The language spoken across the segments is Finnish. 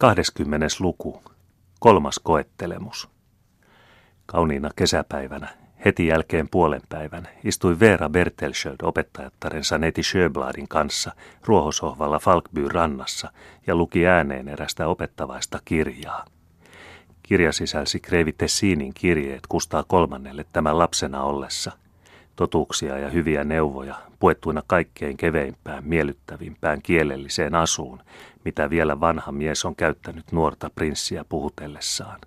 20. luku. Kolmas koettelemus. Kauniina kesäpäivänä, heti jälkeen puolen päivän, istui Veera Bertelsköld opettajattarensa Neti Sjöbladin kanssa ruohosohvalla Falkbyyn rannassa ja luki ääneen erästä opettavaista kirjaa. Kirja sisälsi Kreivi Tessinin kirjeet Kustaa kolmannelle tämän lapsena ollessa. Totuuksia ja hyviä neuvoja, puettuina kaikkein keveimpään, miellyttävimpään kielelliseen asuun, mitä vielä vanha mies on käyttänyt nuorta prinssiä puhutellessaan.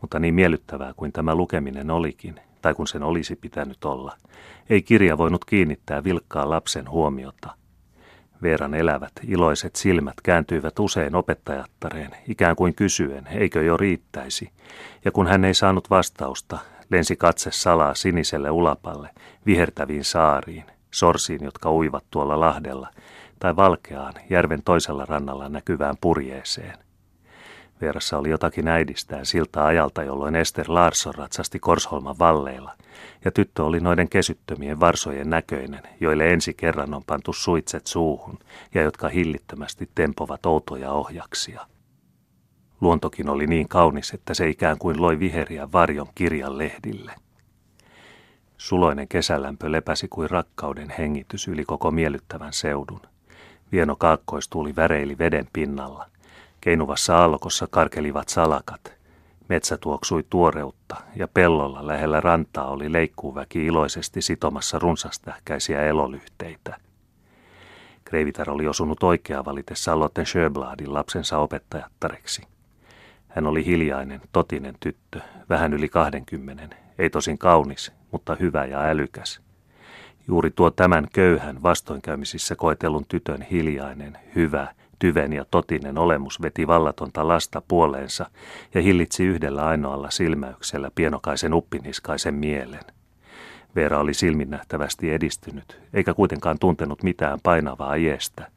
Mutta niin miellyttävää kuin tämä lukeminen olikin, tai kun sen olisi pitänyt olla, ei kirja voinut kiinnittää vilkkaa lapsen huomiota – Veeran elävät, iloiset silmät kääntyivät usein opettajattareen, ikään kuin kysyen, eikö jo riittäisi. Ja kun hän ei saanut vastausta, lensi katse salaa siniselle ulapalle, vihertäviin saariin, sorsiin, jotka uivat tuolla lahdella, tai valkeaan, järven toisella rannalla näkyvään purjeeseen. Vierassa oli jotakin äidistään siltä ajalta, jolloin Ester Larsson ratsasti Korsholman valleilla, ja tyttö oli noiden kesyttömien varsojen näköinen, joille ensi kerran on pantu suitset suuhun, ja jotka hillittömästi tempovat outoja ohjaksia. Luontokin oli niin kaunis, että se ikään kuin loi viheriä varjon kirjan lehdille. Suloinen kesälämpö lepäsi kuin rakkauden hengitys yli koko miellyttävän seudun. Vieno kaakkoistuuli väreili veden pinnalla. Keinuvassa aallokossa karkelivat salakat. Metsä tuoksui tuoreutta ja pellolla lähellä rantaa oli leikkuuväki iloisesti sitomassa runsastähkäisiä elolyhteitä. Kreivitar oli osunut oikea valitessa Lotten Sjöbladin lapsensa opettajattareksi. Hän oli hiljainen, totinen tyttö, vähän yli kahdenkymmenen, ei tosin kaunis, mutta hyvä ja älykäs. Juuri tuo tämän köyhän vastoinkäymisissä koetellun tytön hiljainen, hyvä, tyven ja totinen olemus veti vallatonta lasta puoleensa ja hillitsi yhdellä ainoalla silmäyksellä pienokaisen uppiniskaisen mielen. Veera oli silminnähtävästi edistynyt, eikä kuitenkaan tuntenut mitään painavaa iestä.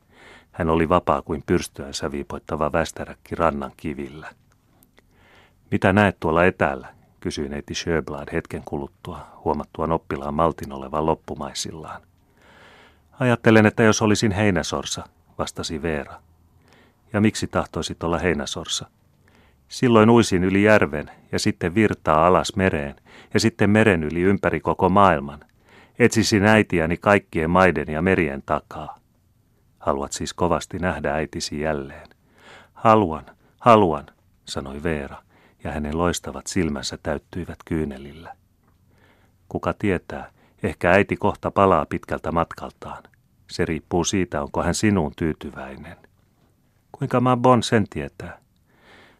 Hän oli vapaa kuin pyrstyänsä viipoittava västäräkki rannan kivillä. Mitä näet tuolla etäällä? kysyi neiti Sjöblad hetken kuluttua, huomattuaan oppilaan maltin olevan loppumaisillaan. Ajattelen, että jos olisin heinäsorsa, vastasi Veera. Ja miksi tahtoisit olla heinäsorsa? Silloin uisin yli järven ja sitten virtaa alas mereen ja sitten meren yli ympäri koko maailman. Etsisin äitiäni kaikkien maiden ja merien takaa. Haluat siis kovasti nähdä äitisi jälleen. Haluan, haluan, sanoi Veera ja hänen loistavat silmänsä täyttyivät kyynelillä. Kuka tietää, ehkä äiti kohta palaa pitkältä matkaltaan. Se riippuu siitä, onko hän sinuun tyytyväinen. Kuinka mä Bon sen tietää?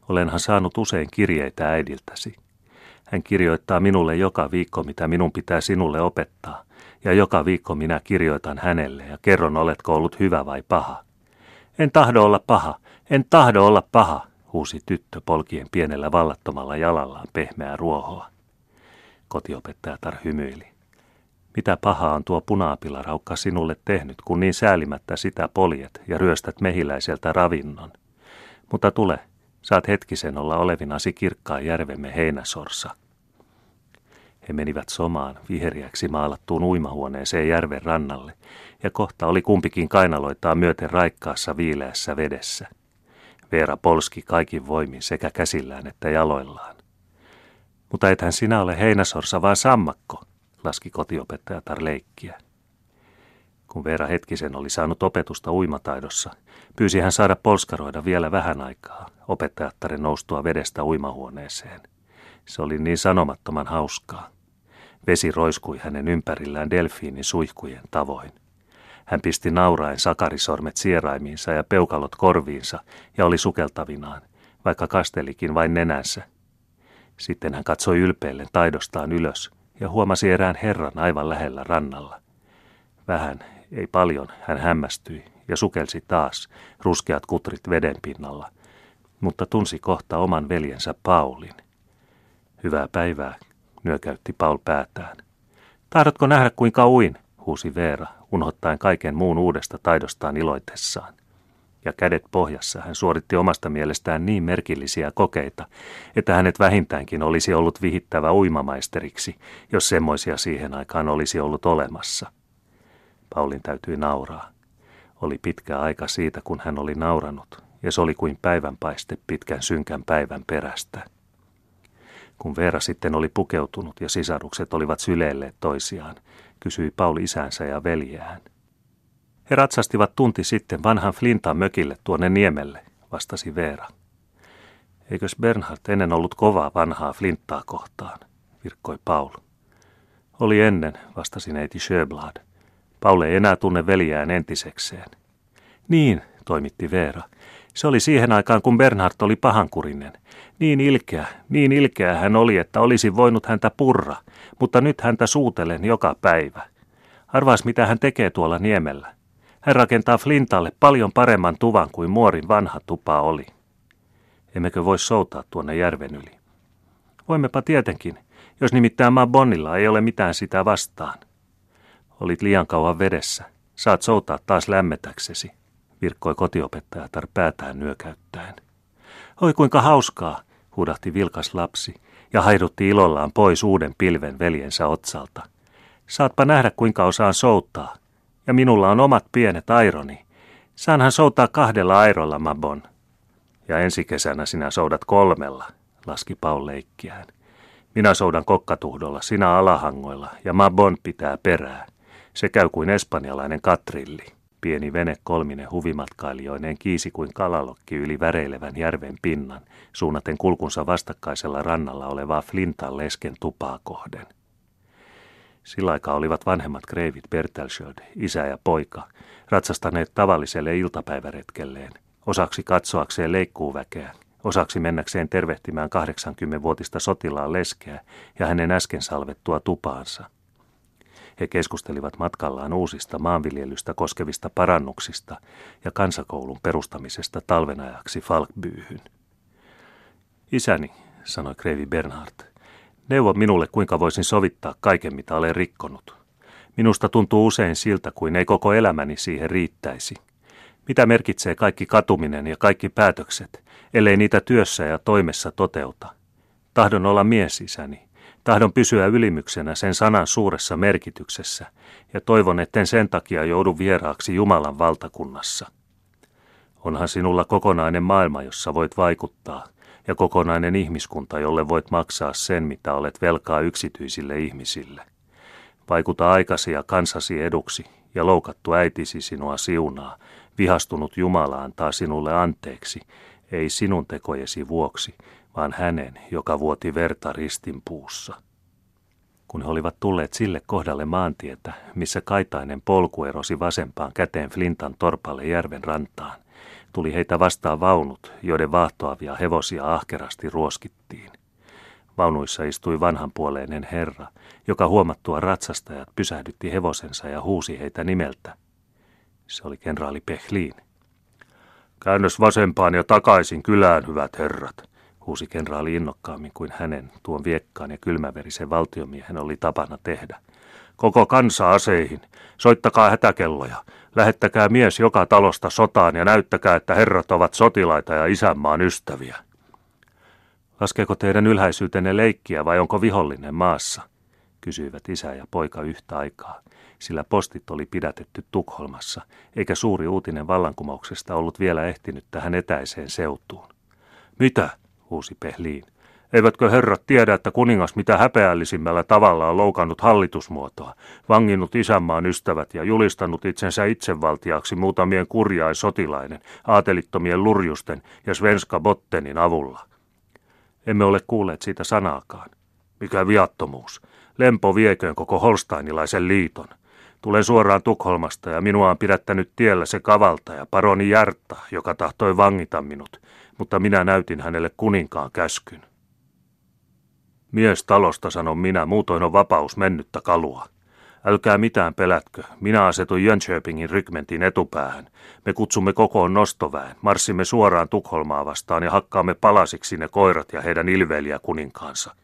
Olenhan saanut usein kirjeitä äidiltäsi. Hän kirjoittaa minulle joka viikko, mitä minun pitää sinulle opettaa, ja joka viikko minä kirjoitan hänelle ja kerron, oletko ollut hyvä vai paha. En tahdo olla paha, en tahdo olla paha, huusi tyttö polkien pienellä vallattomalla jalallaan pehmeää ruohoa. Kotiopettajatar hymyili. Mitä pahaa on tuo punaapilaraukka sinulle tehnyt, kun niin säälimättä sitä poljet ja ryöstät mehiläiseltä ravinnon? Mutta tule, saat hetkisen olla olevinasi kirkkaan järvemme heinäsorsa. He menivät somaan viheriäksi maalattuun uimahuoneeseen järven rannalle, ja kohta oli kumpikin kainaloitaan myöten raikkaassa viileässä vedessä. Veera polski kaikin voimin sekä käsillään että jaloillaan. Mutta ethän sinä ole heinäsorsa, vaan sammakko, laski kotiopettajatar leikkiä. Kun Veera hetkisen oli saanut opetusta uimataidossa, pyysi hän saada polskaroida vielä vähän aikaa, opettajattaren noustua vedestä uimahuoneeseen. Se oli niin sanomattoman hauskaa. Vesi roiskui hänen ympärillään delfiinin suihkujen tavoin. Hän pisti nauraen sakarisormet sieraimiinsa ja peukalot korviinsa ja oli sukeltavinaan, vaikka kastelikin vain nenänsä. Sitten hän katsoi ylpeille taidostaan ylös ja huomasi erään herran aivan lähellä rannalla. Vähän, ei paljon, hän hämmästyi ja sukelsi taas, ruskeat kutrit veden pinnalla, mutta tunsi kohta oman veljensä Paulin. Hyvää päivää, nyökäytti Paul päätään. Tahdotko nähdä kuinka uin, huusi Veera, unhottaen kaiken muun uudesta taidostaan iloitessaan. Ja kädet pohjassa hän suoritti omasta mielestään niin merkillisiä kokeita, että hänet vähintäänkin olisi ollut vihittävä uimamaisteriksi, jos semmoisia siihen aikaan olisi ollut olemassa. Paulin täytyi nauraa. Oli pitkä aika siitä, kun hän oli nauranut, ja se oli kuin päivänpaiste pitkän synkän päivän perästä. Kun Veera sitten oli pukeutunut ja sisarukset olivat syleilleet toisiaan, kysyi Pauli isänsä ja veljään. He ratsastivat tunti sitten vanhan Flintan mökille tuonne niemelle, vastasi Veera. Eikös Bernhard ennen ollut kovaa vanhaa Flinttaa kohtaan, virkkoi Paul. Oli ennen, vastasi neiti Sjöblad. Paul ei enää tunne veljään entisekseen. Niin, toimitti Veera. Se oli siihen aikaan, kun Bernhard oli pahankurinen. Niin ilkeä, niin ilkeä hän oli, että olisi voinut häntä purra, mutta nyt häntä suutelen joka päivä. Arvaas, mitä hän tekee tuolla niemellä. Hän rakentaa Flintalle paljon paremman tuvan kuin muorin vanha tupa oli. Emmekö voi soutaa tuonne järven yli? Voimmepa tietenkin, jos nimittäin Bonnilla ei ole mitään sitä vastaan. Olit liian kauan vedessä. Saat soutaa taas lämmetäksesi, virkkoi kotiopettajatar päätään nyökäyttäen. Oi kuinka hauskaa, huudahti vilkas lapsi ja haidutti ilollaan pois uuden pilven veljensä otsalta. Saatpa nähdä kuinka osaan souttaa. Ja minulla on omat pienet aironi. Saanhan soutaa kahdella airolla, Mabon. Ja ensi kesänä sinä soudat kolmella, laski Paul leikkiään. Minä soudan kokkatuhdolla, sinä alahangoilla ja Mabon pitää perää. Se käy kuin espanjalainen katrilli. Pieni vene kolmine huvimatkailijoineen kiisi kuin kalalokki yli väreilevän järven pinnan, suunnaten kulkunsa vastakkaisella rannalla olevaa Flintan lesken tupaa kohden. Sillä aikaa olivat vanhemmat kreivit Bertelsjöld, isä ja poika, ratsastaneet tavalliselle iltapäiväretkelleen, osaksi katsoakseen leikkuuväkeä, osaksi mennäkseen tervehtimään 80-vuotista sotilaan leskeä ja hänen äsken salvettua tupaansa – he keskustelivat matkallaan uusista maanviljelystä koskevista parannuksista ja kansakoulun perustamisesta talven ajaksi Falkbyyhyn. Isäni, sanoi Kreivi Bernhard, neuvo minulle kuinka voisin sovittaa kaiken mitä olen rikkonut. Minusta tuntuu usein siltä kuin ei koko elämäni siihen riittäisi. Mitä merkitsee kaikki katuminen ja kaikki päätökset, ellei niitä työssä ja toimessa toteuta? Tahdon olla mies, isäni, Tahdon pysyä ylimyksenä sen sanan suuressa merkityksessä ja toivon, etten sen takia joudu vieraaksi Jumalan valtakunnassa. Onhan sinulla kokonainen maailma, jossa voit vaikuttaa, ja kokonainen ihmiskunta, jolle voit maksaa sen, mitä olet velkaa yksityisille ihmisille. Vaikuta aikasi ja kansasi eduksi, ja loukattu äitisi sinua siunaa, vihastunut Jumala antaa sinulle anteeksi, ei sinun tekojesi vuoksi, vaan hänen, joka vuoti verta ristin puussa. Kun he olivat tulleet sille kohdalle maantietä, missä kaitainen polku erosi vasempaan käteen Flintan torpalle järven rantaan, tuli heitä vastaan vaunut, joiden vaahtoavia hevosia ahkerasti ruoskittiin. Vaunuissa istui vanhanpuoleinen herra, joka huomattua ratsastajat pysähdytti hevosensa ja huusi heitä nimeltä. Se oli kenraali Pehlin. Käännös vasempaan ja takaisin kylään, hyvät herrat, huusi kenraali innokkaammin kuin hänen, tuon viekkaan ja kylmäverisen valtiomiehen oli tapana tehdä. Koko kansa aseihin, soittakaa hätäkelloja, lähettäkää mies joka talosta sotaan ja näyttäkää, että herrat ovat sotilaita ja isänmaan ystäviä. Laskeeko teidän ylhäisyytenne leikkiä vai onko vihollinen maassa? kysyivät isä ja poika yhtä aikaa, sillä postit oli pidätetty Tukholmassa, eikä suuri uutinen vallankumouksesta ollut vielä ehtinyt tähän etäiseen seutuun. Mitä? Huusi Pehliin. Eivätkö herrat tiedä, että kuningas mitä häpeällisimmällä tavalla on loukannut hallitusmuotoa, vanginnut isänmaan ystävät ja julistanut itsensä itsevaltiaksi muutamien kurjaisotilainen, aatelittomien lurjusten ja Svenska Bottenin avulla? Emme ole kuulleet siitä sanaakaan. Mikä viattomuus. Lempo vieköön koko holsteinilaisen liiton. Tulen suoraan Tukholmasta ja minua on pidättänyt tiellä se kavaltaja, paroni Järtta, joka tahtoi vangita minut, mutta minä näytin hänelle kuninkaan käskyn. Mies talosta, sanon minä, muutoin on vapaus mennyttä kalua. Älkää mitään pelätkö, minä asetun Jönköpingin rykmentin etupäähän. Me kutsumme kokoon nostoväen, marssimme suoraan Tukholmaa vastaan ja hakkaamme palasiksi ne koirat ja heidän ilveilijä kuninkaansa.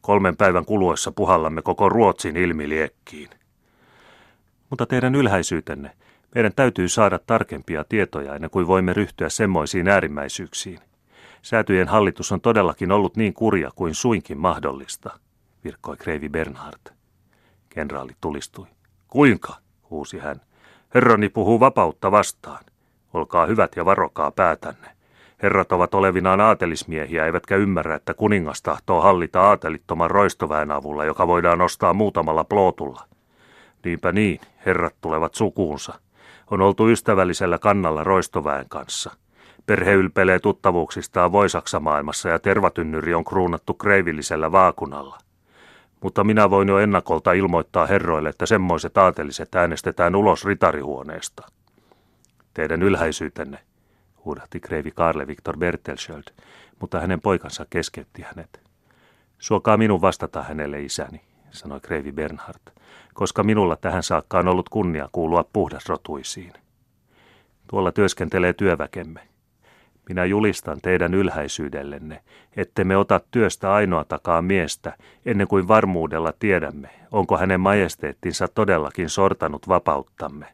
Kolmen päivän kuluessa puhallamme koko Ruotsin ilmiliekkiin. Mutta teidän ylhäisyytenne, meidän täytyy saada tarkempia tietoja ennen kuin voimme ryhtyä semmoisiin äärimmäisyyksiin. Säätyjen hallitus on todellakin ollut niin kurja kuin suinkin mahdollista, virkkoi Kreivi Bernhard. Kenraali tulistui. Kuinka? huusi hän. Herrani puhuu vapautta vastaan. Olkaa hyvät ja varokaa päätänne. Herrat ovat olevinaan aatelismiehiä, eivätkä ymmärrä, että kuningas tahtoo hallita aatelittoman roistoväen avulla, joka voidaan ostaa muutamalla plootulla. Niinpä niin, herrat tulevat sukuunsa. On oltu ystävällisellä kannalla roistoväen kanssa. Perhe ylpelee tuttavuuksistaan Voisaksa-maailmassa ja tervatynnyri on kruunattu kreivillisellä vaakunalla. Mutta minä voin jo ennakolta ilmoittaa herroille, että semmoiset aateliset äänestetään ulos ritarihuoneesta. Teidän ylhäisyytenne, huudahti kreivi Karle Viktor Bertelsköld, mutta hänen poikansa keskeytti hänet. Suokaa minun vastata hänelle isäni, sanoi kreivi Bernhard, koska minulla tähän saakka on ollut kunnia kuulua puhdasrotuisiin. Tuolla työskentelee työväkemme. Minä julistan teidän ylhäisyydellenne, ette me ota työstä ainoa takaa miestä, ennen kuin varmuudella tiedämme, onko hänen majesteettinsa todellakin sortanut vapauttamme.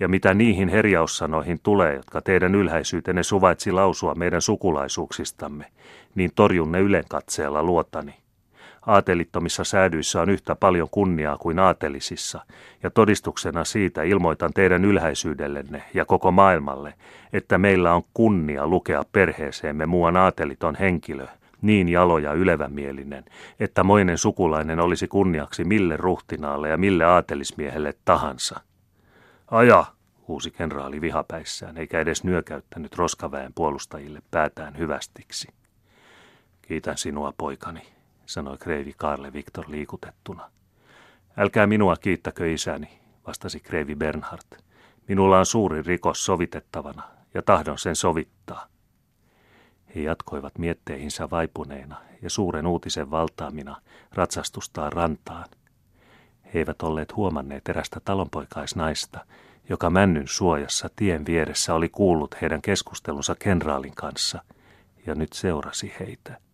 Ja mitä niihin herjaussanoihin tulee, jotka teidän ylhäisyytenne suvaitsi lausua meidän sukulaisuuksistamme, niin torjun ne ylenkatseella luotani. Aatelittomissa säädyissä on yhtä paljon kunniaa kuin aatelisissa, ja todistuksena siitä ilmoitan teidän ylhäisyydellenne ja koko maailmalle, että meillä on kunnia lukea perheeseemme muuan aateliton henkilö, niin jalo ja ylevämielinen, että moinen sukulainen olisi kunniaksi mille ruhtinaalle ja mille aatelismiehelle tahansa. Aja, huusi kenraali vihapäissään, eikä edes nyökäyttänyt roskaväen puolustajille päätään hyvästiksi. Kiitän sinua, poikani, sanoi kreivi Karle Viktor liikutettuna. Älkää minua kiittäkö isäni, vastasi kreivi Bernhard. Minulla on suuri rikos sovitettavana ja tahdon sen sovittaa. He jatkoivat mietteihinsä vaipuneina ja suuren uutisen valtaamina ratsastustaan rantaan. He eivät olleet huomanneet erästä talonpoikaisnaista, joka männyn suojassa tien vieressä oli kuullut heidän keskustelunsa kenraalin kanssa ja nyt seurasi heitä.